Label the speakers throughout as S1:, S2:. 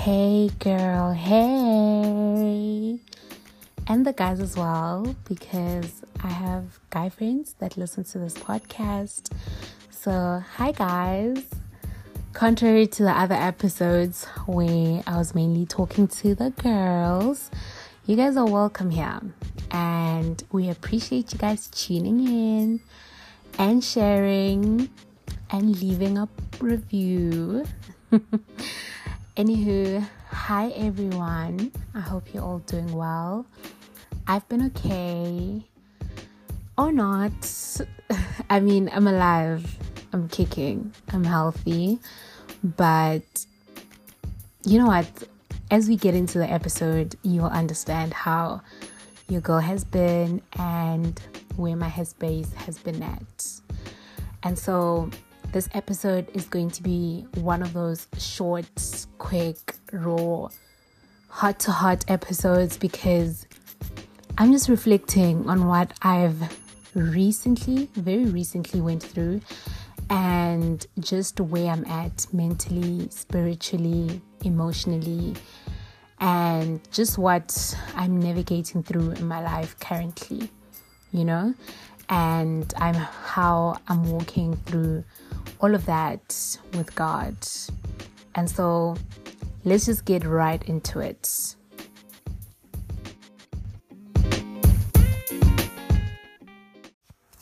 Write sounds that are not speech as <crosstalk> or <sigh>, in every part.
S1: Hey, girl, hey. And the guys as well, because I have guy friends that listen to this podcast. So, hi, guys. Contrary to the other episodes where I was mainly talking to the girls, you guys are welcome here. And we appreciate you guys tuning in and sharing and leaving a review. <laughs> Anywho, hi everyone. I hope you're all doing well. I've been okay or not. <laughs> I mean, I'm alive, I'm kicking, I'm healthy, but you know what? As we get into the episode, you'll understand how your girl has been and where my headspace has been at. And so, this episode is going to be one of those short, quick, raw, heart to heart episodes because I'm just reflecting on what I've recently, very recently went through and just where I'm at mentally, spiritually, emotionally, and just what I'm navigating through in my life currently, you know, and I'm how I'm walking through all of that with God. And so let's just get right into it.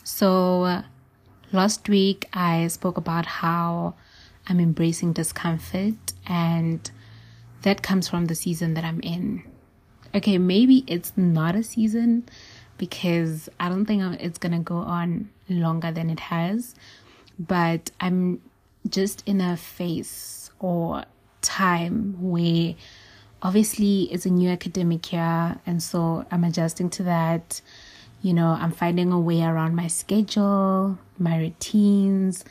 S1: So, uh, last week I spoke about how I'm embracing discomfort, and that comes from the season that I'm in. Okay, maybe it's not a season because I don't think it's gonna go on longer than it has but I'm just in a phase or time where obviously it's a new academic year and so I'm adjusting to that. You know, I'm finding a way around my schedule, my routines.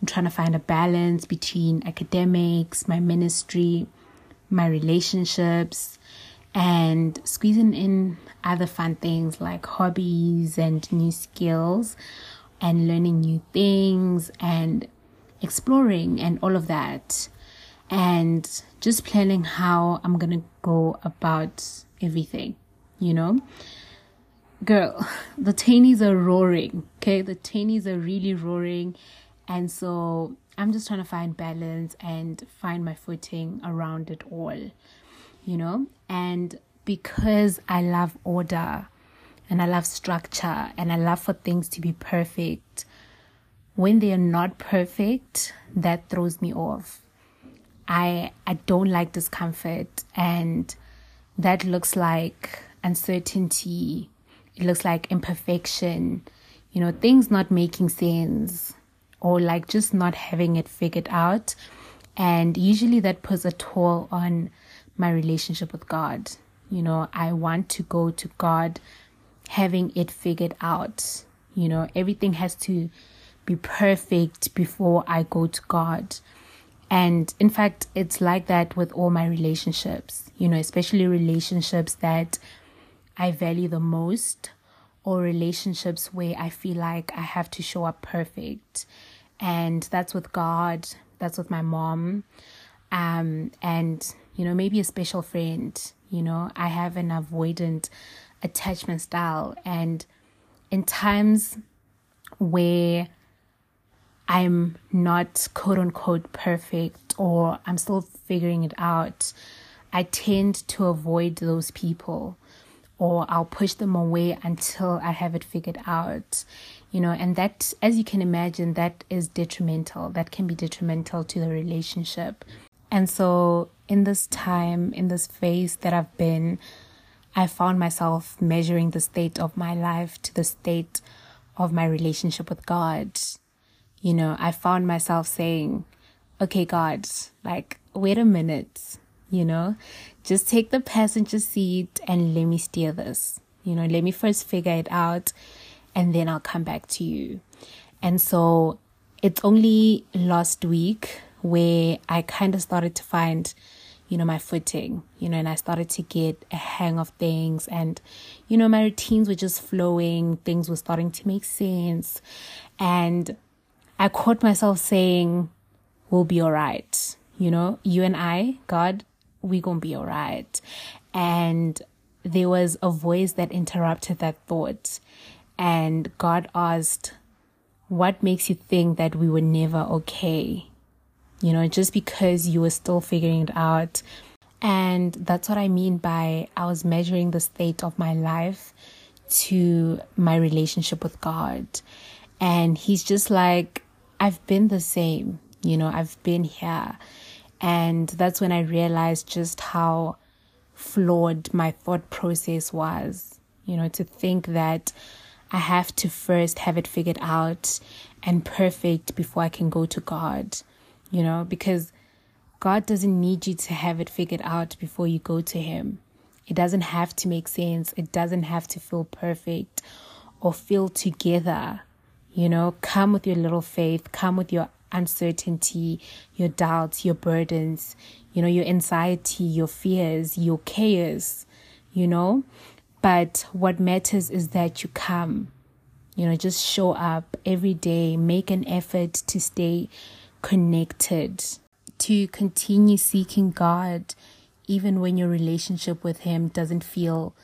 S1: I'm trying to find a balance between academics, my ministry, my relationships, and squeezing in other fun things like hobbies and new skills and learning new things and exploring and all of that and just planning how I'm gonna go about everything, you know. Girl, <laughs> the tainies are roaring, okay? The tainies are really roaring, and so I'm just trying to find balance and find my footing around it all, you know. And because I love order, and I love structure and I love for things to be perfect. When they are not perfect, that throws me off. I I don't like discomfort and that looks like uncertainty. It looks like imperfection. You know, things not making sense or like just not having it figured out. And usually that puts a toll on my relationship with God. You know, I want to go to God having it figured out. You know, everything has to be perfect before I go to God. And in fact, it's like that with all my relationships, you know, especially relationships that I value the most or relationships where I feel like I have to show up perfect. And that's with God, that's with my mom, um, and, you know, maybe a special friend. You know, I have an avoidant attachment style. And in times where I'm not quote unquote perfect or I'm still figuring it out, I tend to avoid those people or I'll push them away until I have it figured out. You know, and that, as you can imagine, that is detrimental. That can be detrimental to the relationship. And so, in this time, in this phase that I've been, I found myself measuring the state of my life to the state of my relationship with God. You know, I found myself saying, okay, God, like, wait a minute, you know, just take the passenger seat and let me steer this. You know, let me first figure it out and then I'll come back to you. And so it's only last week where I kind of started to find you know, my footing, you know, and I started to get a hang of things and, you know, my routines were just flowing, things were starting to make sense. And I caught myself saying, we'll be all right. You know, you and I, God, we gonna be all right. And there was a voice that interrupted that thought. And God asked, What makes you think that we were never okay? You know, just because you were still figuring it out. And that's what I mean by I was measuring the state of my life to my relationship with God. And He's just like, I've been the same, you know, I've been here. And that's when I realized just how flawed my thought process was, you know, to think that I have to first have it figured out and perfect before I can go to God, you know, because God doesn't need you to have it figured out before you go to Him. It doesn't have to make sense. It doesn't have to feel perfect or feel together. You know, come with your little faith, come with your uncertainty, your doubts, your burdens, you know, your anxiety, your fears, your chaos, you know. But what matters is that you come, you know, just show up every day, make an effort to stay connected, to continue seeking God, even when your relationship with Him doesn't feel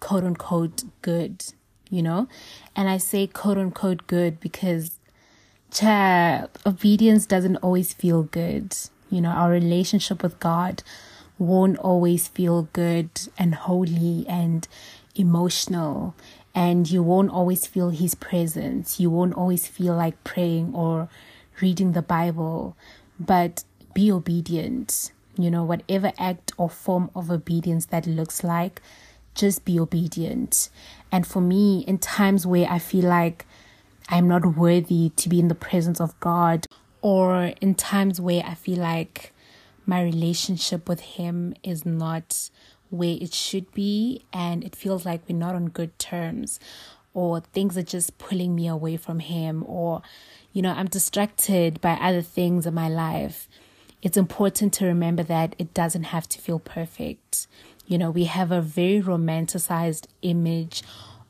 S1: quote unquote good, you know? And I say quote unquote good because child, obedience doesn't always feel good. You know, our relationship with God won't always feel good and holy and emotional. And you won't always feel His presence. You won't always feel like praying or reading the Bible. But be obedient. You know, whatever act or form of obedience that looks like, just be obedient. And for me, in times where I feel like I'm not worthy to be in the presence of God, or in times where I feel like my relationship with Him is not where it should be, and it feels like we're not on good terms, or things are just pulling me away from Him, or you know, I'm distracted by other things in my life. It's important to remember that it doesn't have to feel perfect. You know, we have a very romanticized image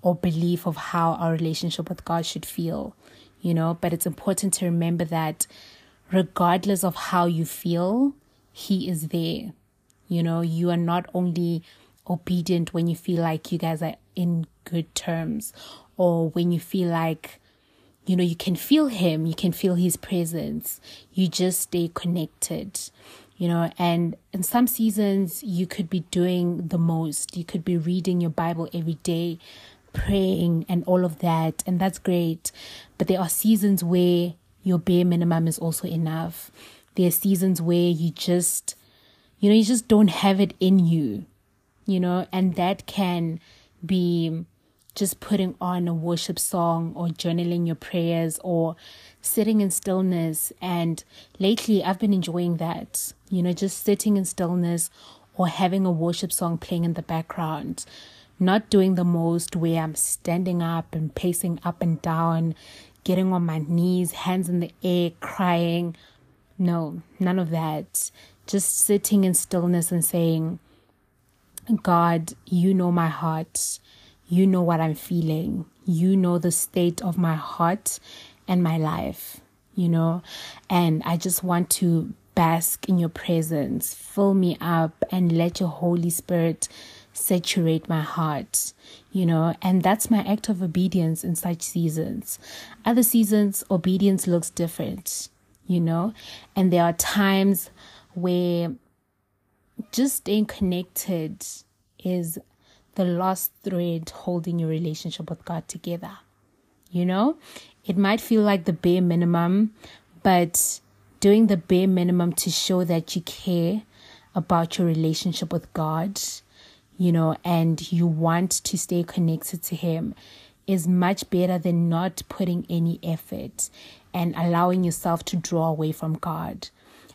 S1: or belief of how our relationship with God should feel, you know, but it's important to remember that regardless of how you feel, He is there. You know, you are not only obedient when you feel like you guys are in good terms or when you feel like you know you can feel him you can feel his presence you just stay connected you know and in some seasons you could be doing the most you could be reading your bible every day praying and all of that, and that's great. But there are seasons where your bare minimum is also enough. There are seasons where you just, you know, you just don't have it in you, you know, and that can be just putting on a worship song or journaling your prayers or sitting in stillness. And lately, I've been enjoying that, you know, just sitting in stillness or having a worship song playing in the background not doing the most where I'm standing up and pacing up and down, getting on my knees, hands in the air, crying. No, none of that. Just sitting in stillness and saying, God, you know my heart. You know what I'm feeling. You know the state of my heart and my life, you know? And I just want to bask in your presence. Fill me up and let your Holy Spirit saturate my heart, you know, and that's my act of obedience in such seasons. Other seasons, obedience looks different, you know, and there are times where just staying connected is the last thread holding your relationship with God together. You know, it might feel like the bare minimum, but doing the bare minimum to show that you care about your relationship with God you know, and you want to stay connected to Him is much better than not putting any effort and allowing yourself to draw away from God.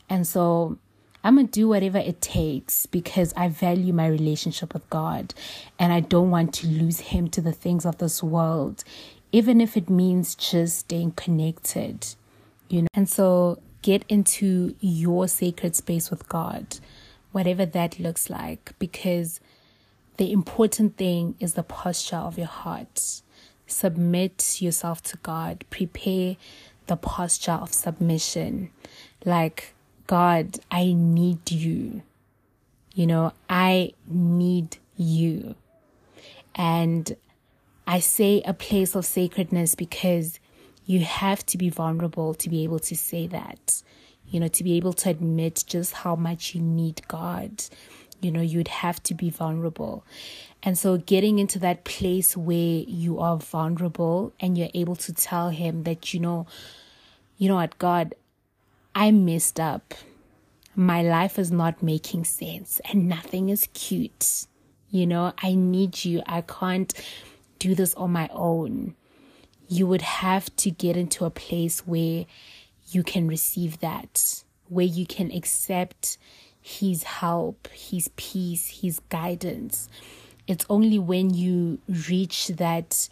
S1: And so I'm going to do whatever it takes because I value my relationship with God and I don't want to lose Him to the things of this world, even if it means just staying connected, you know. And so get into your sacred space with God, whatever that looks like, because the important thing is the posture of your heart. Submit yourself to God. Prepare the posture of submission. Like, God, I need you. You know, I need you. And I say a place of sacredness because you have to be vulnerable to be able to say that. You know, to be able to admit just how much you need God. You know, you'd have to be vulnerable. And so getting into that place where you are vulnerable and you're able to tell him that, you know, you know what, God, I messed up. My life is not making sense and nothing is cute. You know, I need you. I can't do this on my own. You would have to get into a place where you can receive that, where you can accept His help, His peace, His guidance. It's only when you reach that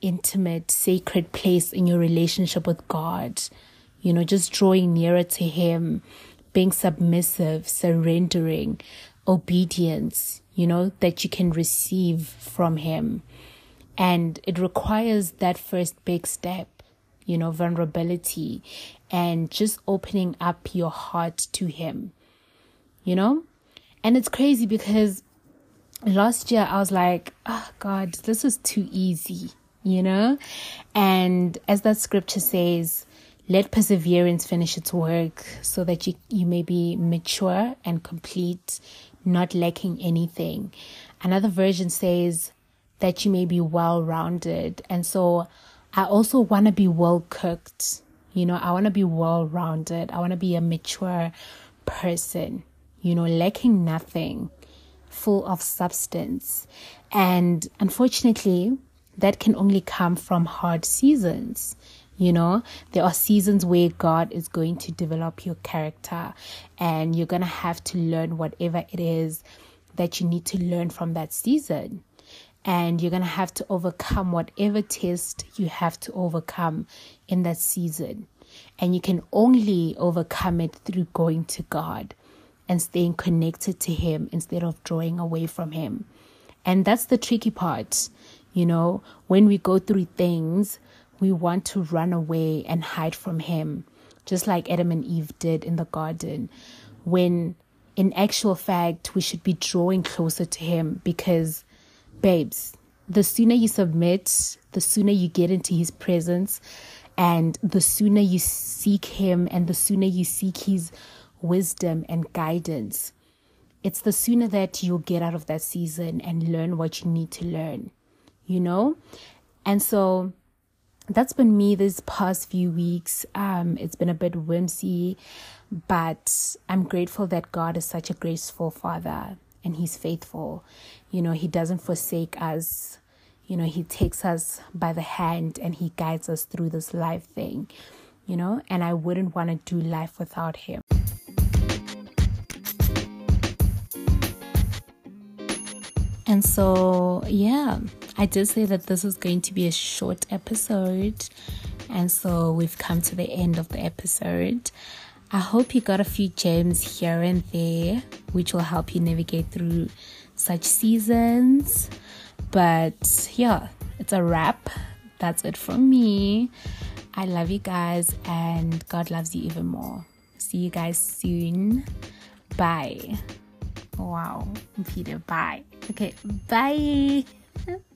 S1: intimate, sacred place in your relationship with God, you know, just drawing nearer to Him, being submissive, surrendering, obedience, you know, that you can receive from Him. And it requires that first big step, you know, vulnerability and just opening up your heart to Him, you know? And it's crazy because last year I was like, oh God, this is too easy, you know? And as that scripture says, let perseverance finish its work so that you, you may be mature and complete, not lacking anything. Another version says that you may be well rounded. And so I also want to be well cooked. You know, I want to be well rounded. I want to be a mature person, you know, lacking nothing, full of substance. And unfortunately, that can only come from hard seasons. You know, there are seasons where God is going to develop your character and you're going to have to learn whatever it is that you need to learn from that season. And you're going to have to overcome whatever test you have to overcome in that season. And you can only overcome it through going to God and staying connected to Him instead of drawing away from Him. And that's the tricky part. You know, when we go through things, we want to run away and hide from Him, just like Adam and Eve did in the garden, when in actual fact we should be drawing closer to Him because, babes, the sooner you submit, the sooner you get into His presence, and the sooner you seek Him, and the sooner you seek His wisdom and guidance, it's the sooner that you'll get out of that season and learn what you need to learn, you know? And so that's been me this past few weeks. Um, it's been a bit whimsy, but I'm grateful that God is such a graceful Father and He's faithful. You know, He doesn't forsake us. You know, He takes us by the hand and He guides us through this life thing, you know, and I wouldn't want to do life without Him. And so, yeah, I did say that this is going to be a short episode. And so we've come to the end of the episode. I hope you got a few gems here and there, which will help you navigate through such seasons. But yeah, it's a wrap. That's it from me. I love you guys, and God loves you even more. See you guys soon. Bye. Wow, Peter, bye. Okay, bye. <laughs>